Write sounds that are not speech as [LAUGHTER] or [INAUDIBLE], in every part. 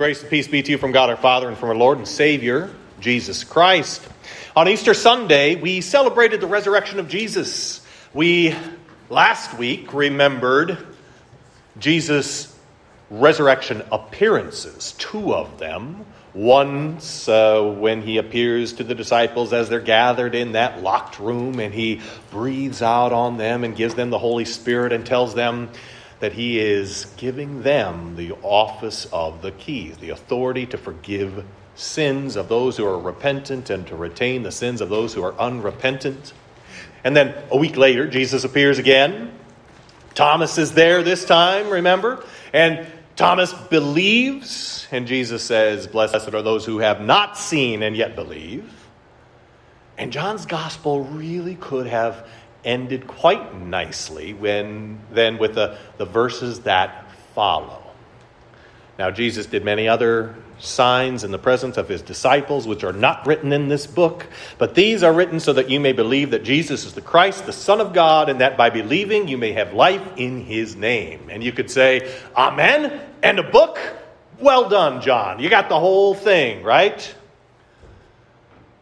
Grace and peace be to you from God our Father and from our Lord and Savior, Jesus Christ. On Easter Sunday, we celebrated the resurrection of Jesus. We, last week, remembered Jesus' resurrection appearances, two of them. Once, uh, when he appears to the disciples as they're gathered in that locked room, and he breathes out on them and gives them the Holy Spirit and tells them, that he is giving them the office of the keys, the authority to forgive sins of those who are repentant and to retain the sins of those who are unrepentant. And then a week later, Jesus appears again. Thomas is there this time, remember? And Thomas believes, and Jesus says, Blessed are those who have not seen and yet believe. And John's gospel really could have ended quite nicely when then with the, the verses that follow. Now, Jesus did many other signs in the presence of his disciples, which are not written in this book, but these are written so that you may believe that Jesus is the Christ, the Son of God, and that by believing you may have life in his name. And you could say, Amen, and a book? Well done, John. You got the whole thing, right?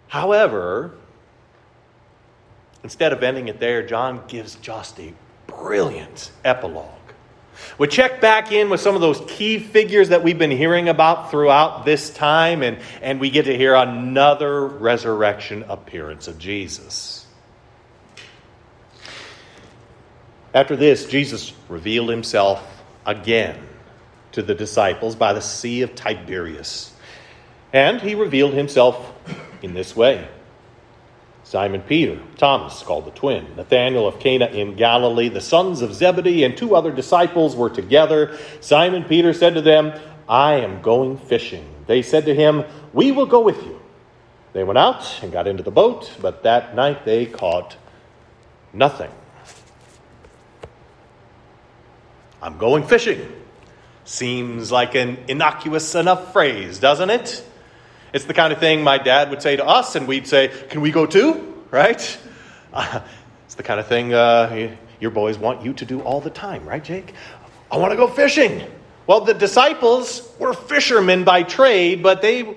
However, Instead of ending it there, John gives just a brilliant epilogue. We check back in with some of those key figures that we've been hearing about throughout this time, and, and we get to hear another resurrection appearance of Jesus. After this, Jesus revealed himself again to the disciples by the Sea of Tiberias. And he revealed himself in this way. Simon Peter, Thomas, called the twin, Nathanael of Cana in Galilee, the sons of Zebedee, and two other disciples were together. Simon Peter said to them, I am going fishing. They said to him, We will go with you. They went out and got into the boat, but that night they caught nothing. I'm going fishing. Seems like an innocuous enough phrase, doesn't it? It's the kind of thing my dad would say to us, and we'd say, Can we go too? Right? Uh, [LAUGHS] it's the kind of thing uh, your boys want you to do all the time, right, Jake? I want to go fishing. Well, the disciples were fishermen by trade, but they,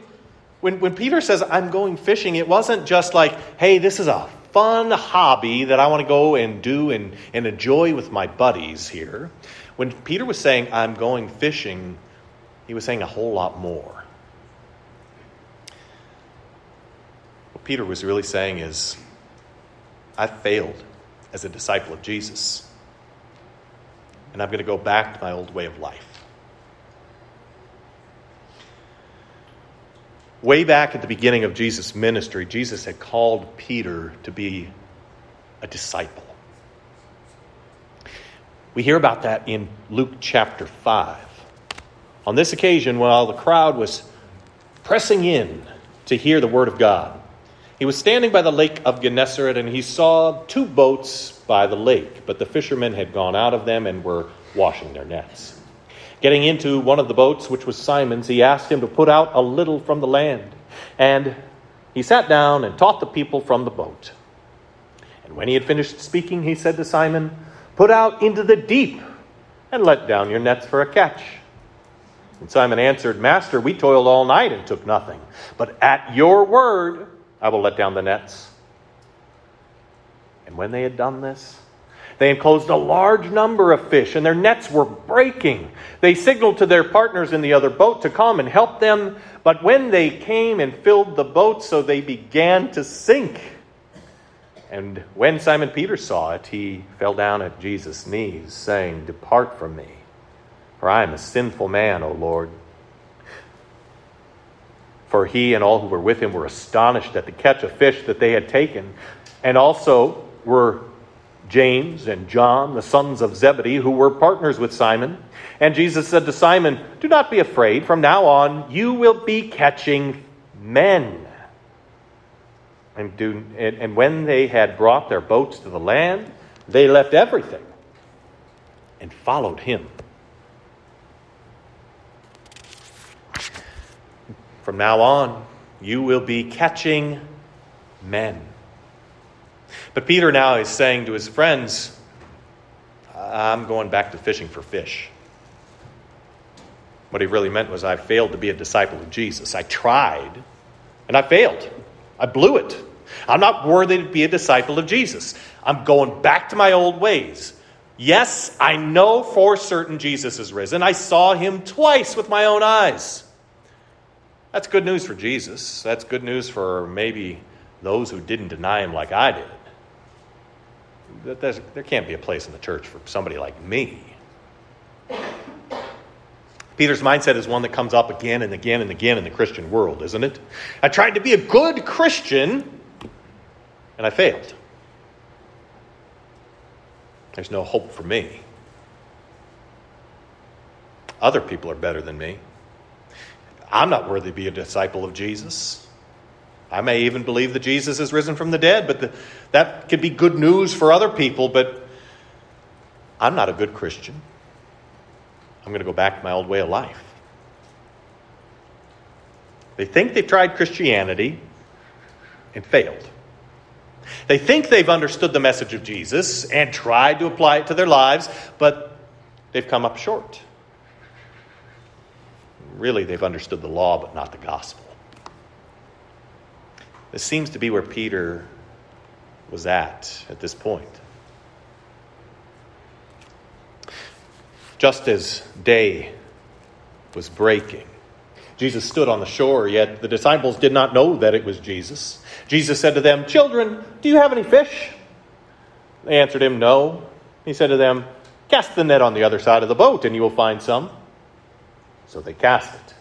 when, when Peter says, I'm going fishing, it wasn't just like, hey, this is a fun hobby that I want to go and do and, and enjoy with my buddies here. When Peter was saying, I'm going fishing, he was saying a whole lot more. What Peter was really saying is, I failed as a disciple of Jesus, and I'm going to go back to my old way of life. Way back at the beginning of Jesus' ministry, Jesus had called Peter to be a disciple. We hear about that in Luke chapter 5. On this occasion, while the crowd was pressing in to hear the word of God, he was standing by the lake of Gennesaret, and he saw two boats by the lake, but the fishermen had gone out of them and were washing their nets. Getting into one of the boats, which was Simon's, he asked him to put out a little from the land. And he sat down and taught the people from the boat. And when he had finished speaking, he said to Simon, Put out into the deep and let down your nets for a catch. And Simon answered, Master, we toiled all night and took nothing. But at your word, I will let down the nets. And when they had done this, they enclosed a large number of fish, and their nets were breaking. They signaled to their partners in the other boat to come and help them, but when they came and filled the boat, so they began to sink. And when Simon Peter saw it, he fell down at Jesus' knees, saying, Depart from me, for I am a sinful man, O Lord. For he and all who were with him were astonished at the catch of fish that they had taken, and also were James and John, the sons of Zebedee, who were partners with Simon. And Jesus said to Simon, Do not be afraid. From now on, you will be catching men. And, do, and, and when they had brought their boats to the land, they left everything and followed him. From now on, you will be catching men. But Peter now is saying to his friends, I'm going back to fishing for fish. What he really meant was, I failed to be a disciple of Jesus. I tried, and I failed. I blew it. I'm not worthy to be a disciple of Jesus. I'm going back to my old ways. Yes, I know for certain Jesus is risen. I saw him twice with my own eyes. That's good news for Jesus. That's good news for maybe those who didn't deny him like I did. There's, there can't be a place in the church for somebody like me. Peter's mindset is one that comes up again and again and again in the Christian world, isn't it? I tried to be a good Christian and I failed. There's no hope for me. Other people are better than me. I'm not worthy to be a disciple of Jesus. I may even believe that Jesus is risen from the dead, but the, that could be good news for other people, but I'm not a good Christian. I'm going to go back to my old way of life. They think they've tried Christianity and failed. They think they've understood the message of Jesus and tried to apply it to their lives, but they've come up short. Really, they've understood the law, but not the gospel. This seems to be where Peter was at at this point. Just as day was breaking, Jesus stood on the shore, yet the disciples did not know that it was Jesus. Jesus said to them, Children, do you have any fish? They answered him, No. He said to them, Cast the net on the other side of the boat, and you will find some. So they cast it.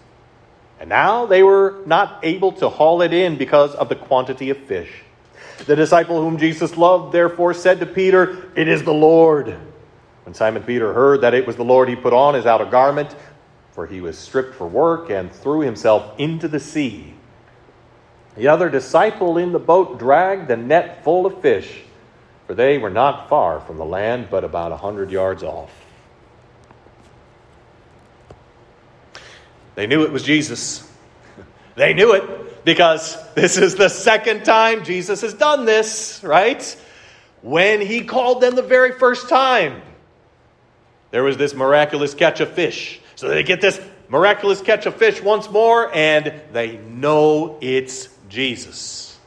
And now they were not able to haul it in because of the quantity of fish. The disciple whom Jesus loved therefore said to Peter, It is the Lord. When Simon Peter heard that it was the Lord, he put on his outer garment, for he was stripped for work, and threw himself into the sea. The other disciple in the boat dragged the net full of fish, for they were not far from the land, but about a hundred yards off. They knew it was Jesus. They knew it because this is the second time Jesus has done this, right? When he called them the very first time, there was this miraculous catch of fish. So they get this miraculous catch of fish once more, and they know it's Jesus.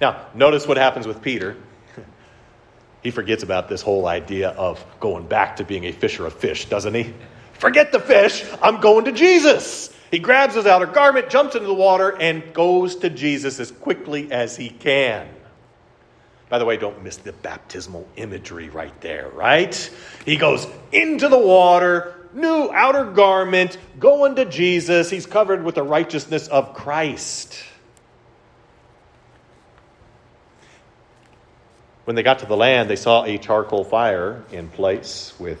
Now, notice what happens with Peter. He forgets about this whole idea of going back to being a fisher of fish, doesn't he? Forget the fish. I'm going to Jesus. He grabs his outer garment, jumps into the water, and goes to Jesus as quickly as he can. By the way, don't miss the baptismal imagery right there, right? He goes into the water, new outer garment, going to Jesus. He's covered with the righteousness of Christ. When they got to the land, they saw a charcoal fire in place with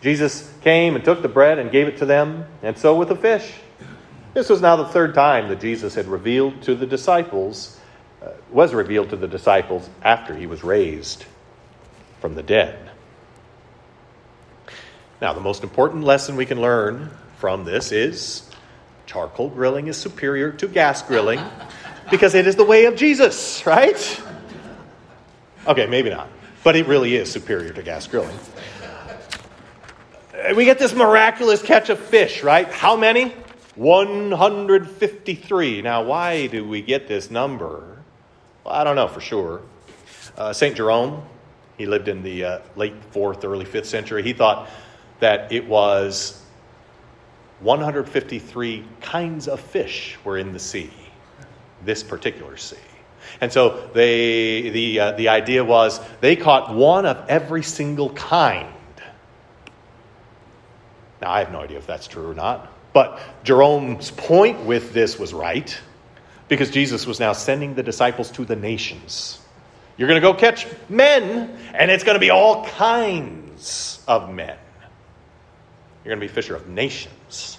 Jesus came and took the bread and gave it to them, and so with the fish. This was now the third time that Jesus had revealed to the disciples, uh, was revealed to the disciples after he was raised from the dead. Now, the most important lesson we can learn from this is charcoal grilling is superior to gas grilling [LAUGHS] because it is the way of Jesus, right? Okay, maybe not, but it really is superior to gas grilling we get this miraculous catch of fish, right? How many? 153. Now, why do we get this number? Well, I don't know for sure. Uh, St. Jerome, he lived in the uh, late 4th, early 5th century. He thought that it was 153 kinds of fish were in the sea, this particular sea. And so they, the, uh, the idea was they caught one of every single kind now, I have no idea if that's true or not, but Jerome's point with this was right because Jesus was now sending the disciples to the nations. You're going to go catch men, and it's going to be all kinds of men. You're going to be fisher of nations.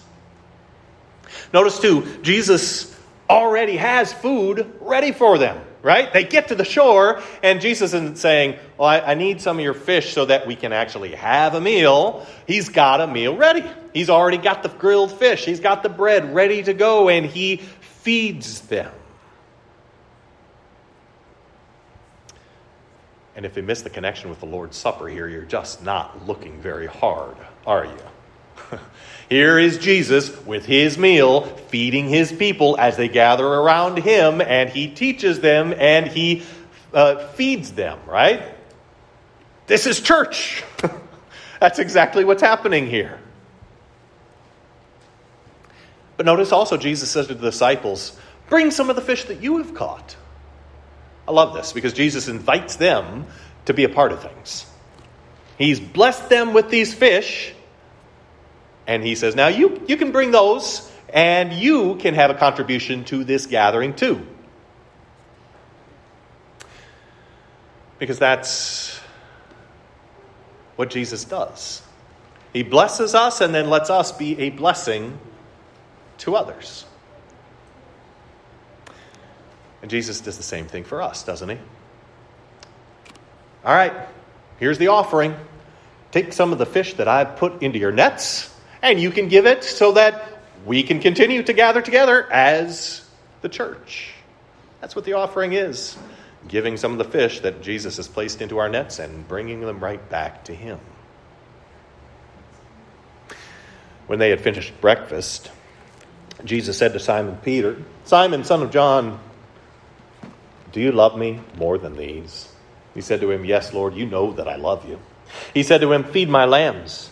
Notice, too, Jesus already has food ready for them, right? They get to the shore, and Jesus isn't saying, Well, I, I, need some of your fish so that we can actually have a meal. He's got a meal ready. He's already got the grilled fish, he's got the bread ready to go, and he feeds them. And if you miss the connection with the Lord's Supper here, you're just not looking very hard, are you? [LAUGHS] here is Jesus with his meal, feeding his people as they gather around him, and he teaches them and he uh, feeds them, right? This is church. [LAUGHS] That's exactly what's happening here. But notice also, Jesus says to the disciples, Bring some of the fish that you have caught. I love this because Jesus invites them to be a part of things. He's blessed them with these fish, and he says, Now you, you can bring those, and you can have a contribution to this gathering too. Because that's what Jesus does. He blesses us and then lets us be a blessing to others. And Jesus does the same thing for us, doesn't he? All right, here's the offering. Take some of the fish that I've put into your nets, and you can give it so that we can continue to gather together as the church. That's what the offering is giving some of the fish that Jesus has placed into our nets and bringing them right back to Him. When they had finished breakfast, Jesus said to Simon Peter, Simon, son of John, do you love me more than these? He said to him, Yes, Lord, you know that I love you. He said to him, Feed my lambs.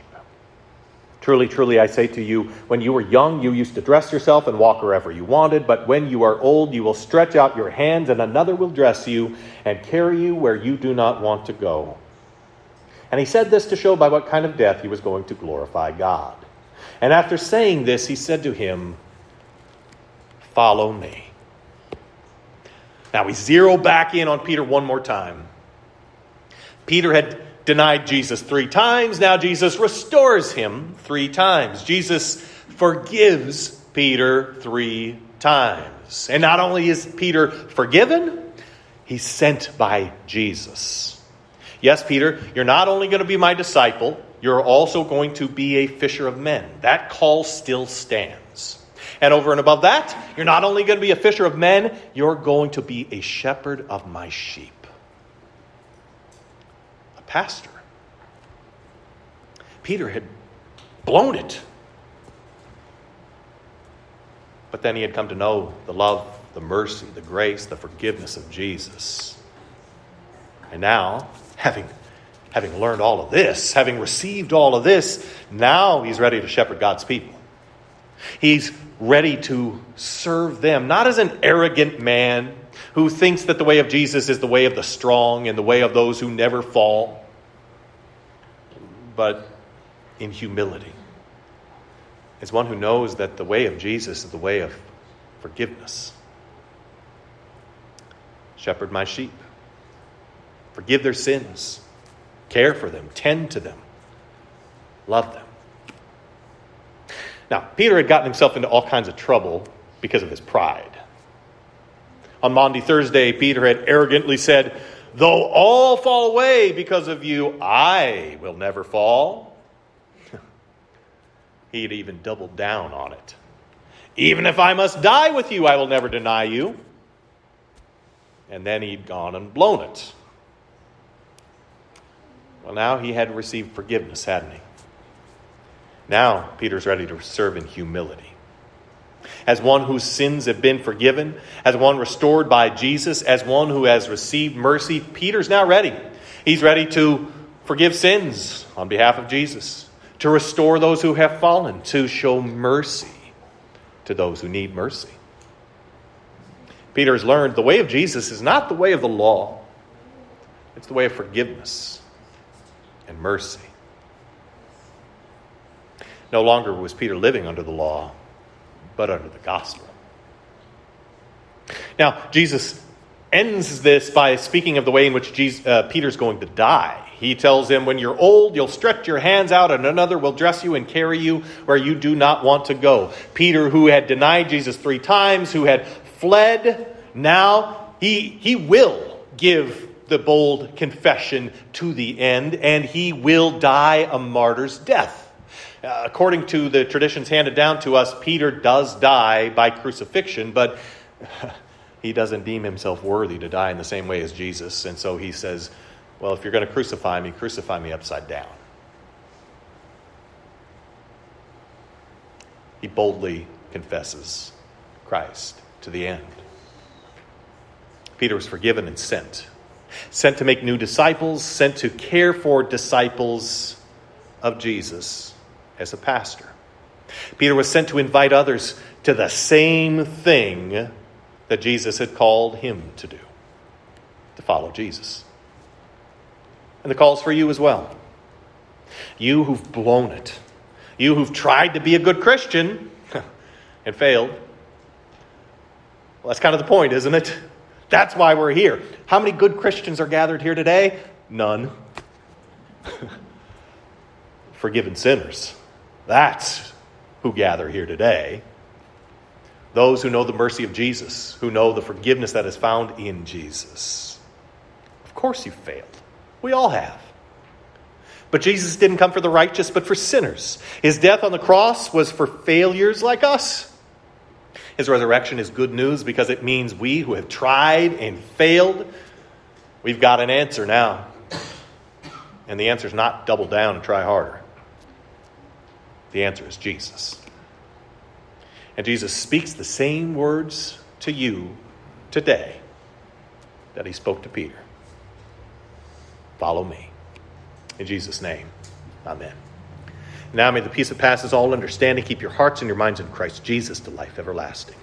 Truly, truly, I say to you, when you were young, you used to dress yourself and walk wherever you wanted, but when you are old, you will stretch out your hands, and another will dress you and carry you where you do not want to go. And he said this to show by what kind of death he was going to glorify God. And after saying this, he said to him, Follow me. Now we zero back in on Peter one more time. Peter had denied Jesus three times. Now Jesus restores him three times. Jesus forgives Peter three times. And not only is Peter forgiven, he's sent by Jesus. Yes, Peter, you're not only going to be my disciple, you're also going to be a fisher of men. That call still stands. And over and above that, you're not only going to be a fisher of men, you're going to be a shepherd of my sheep pastor. Peter had blown it. But then he had come to know the love, the mercy, the grace, the forgiveness of Jesus. And now, having, having learned all of this, having received all of this, now he's ready to shepherd God's people. He's ready to serve them, not as an arrogant man who thinks that the way of Jesus is the way of the strong and the way of those who never fall, but in humility. As one who knows that the way of Jesus is the way of forgiveness. Shepherd my sheep, forgive their sins, care for them, tend to them, love them. Now, Peter had gotten himself into all kinds of trouble because of his pride. On Maundy Thursday, Peter had arrogantly said, Though all fall away because of you, I will never fall. [LAUGHS] he had even doubled down on it. Even if I must die with you, I will never deny you. And then he'd gone and blown it. Well, now he had received forgiveness, hadn't he? Now Peter's ready to serve in humility as one whose sins have been forgiven, as one restored by Jesus, as one who has received mercy. Peter's now ready. He's ready to forgive sins on behalf of Jesus, to restore those who have fallen, to show mercy to those who need mercy. Peter has learned the way of Jesus is not the way of the law, it's the way of forgiveness. and mercy. No longer was Peter living under the law, but under the gospel. Now, Jesus ends this by speaking of the way in which Jesus, uh, Peter's going to die. He tells him, When you're old, you'll stretch your hands out, and another will dress you and carry you where you do not want to go. Peter, who had denied Jesus three times, who had fled, now he, he will give the bold confession to the end, and he will die a martyr's death. Uh, according to the traditions handed down to us, Peter does die by crucifixion, but [LAUGHS] he doesn't deem himself worthy to die in the same way as Jesus. And so he says, Well, if you're going to crucify me, crucify me upside down. He boldly confesses Christ to the end. Peter was forgiven and sent. Sent to make new disciples, sent to care for disciples of Jesus as a pastor. Peter was sent to invite others to the same thing that Jesus had called him to do to follow Jesus. And the call's for you as well. You who've blown it, you who've tried to be a good Christian [LAUGHS] and failed. Well, that's kind of the point, isn't it? That's why we're here. How many good Christians are gathered here today? None. [LAUGHS] Forgiven sinners. That's who gather here today. Those who know the mercy of Jesus, who know the forgiveness that is found in Jesus. Of course, you failed. We all have. But Jesus didn't come for the righteous, but for sinners. His death on the cross was for failures like us. His resurrection is good news because it means we who have tried and failed, we've got an answer now. And the answer is not double down and try harder. The answer is Jesus. And Jesus speaks the same words to you today that he spoke to Peter Follow me. In Jesus' name, amen. Now may the peace that passes all understanding keep your hearts and your minds in Christ Jesus to life everlasting.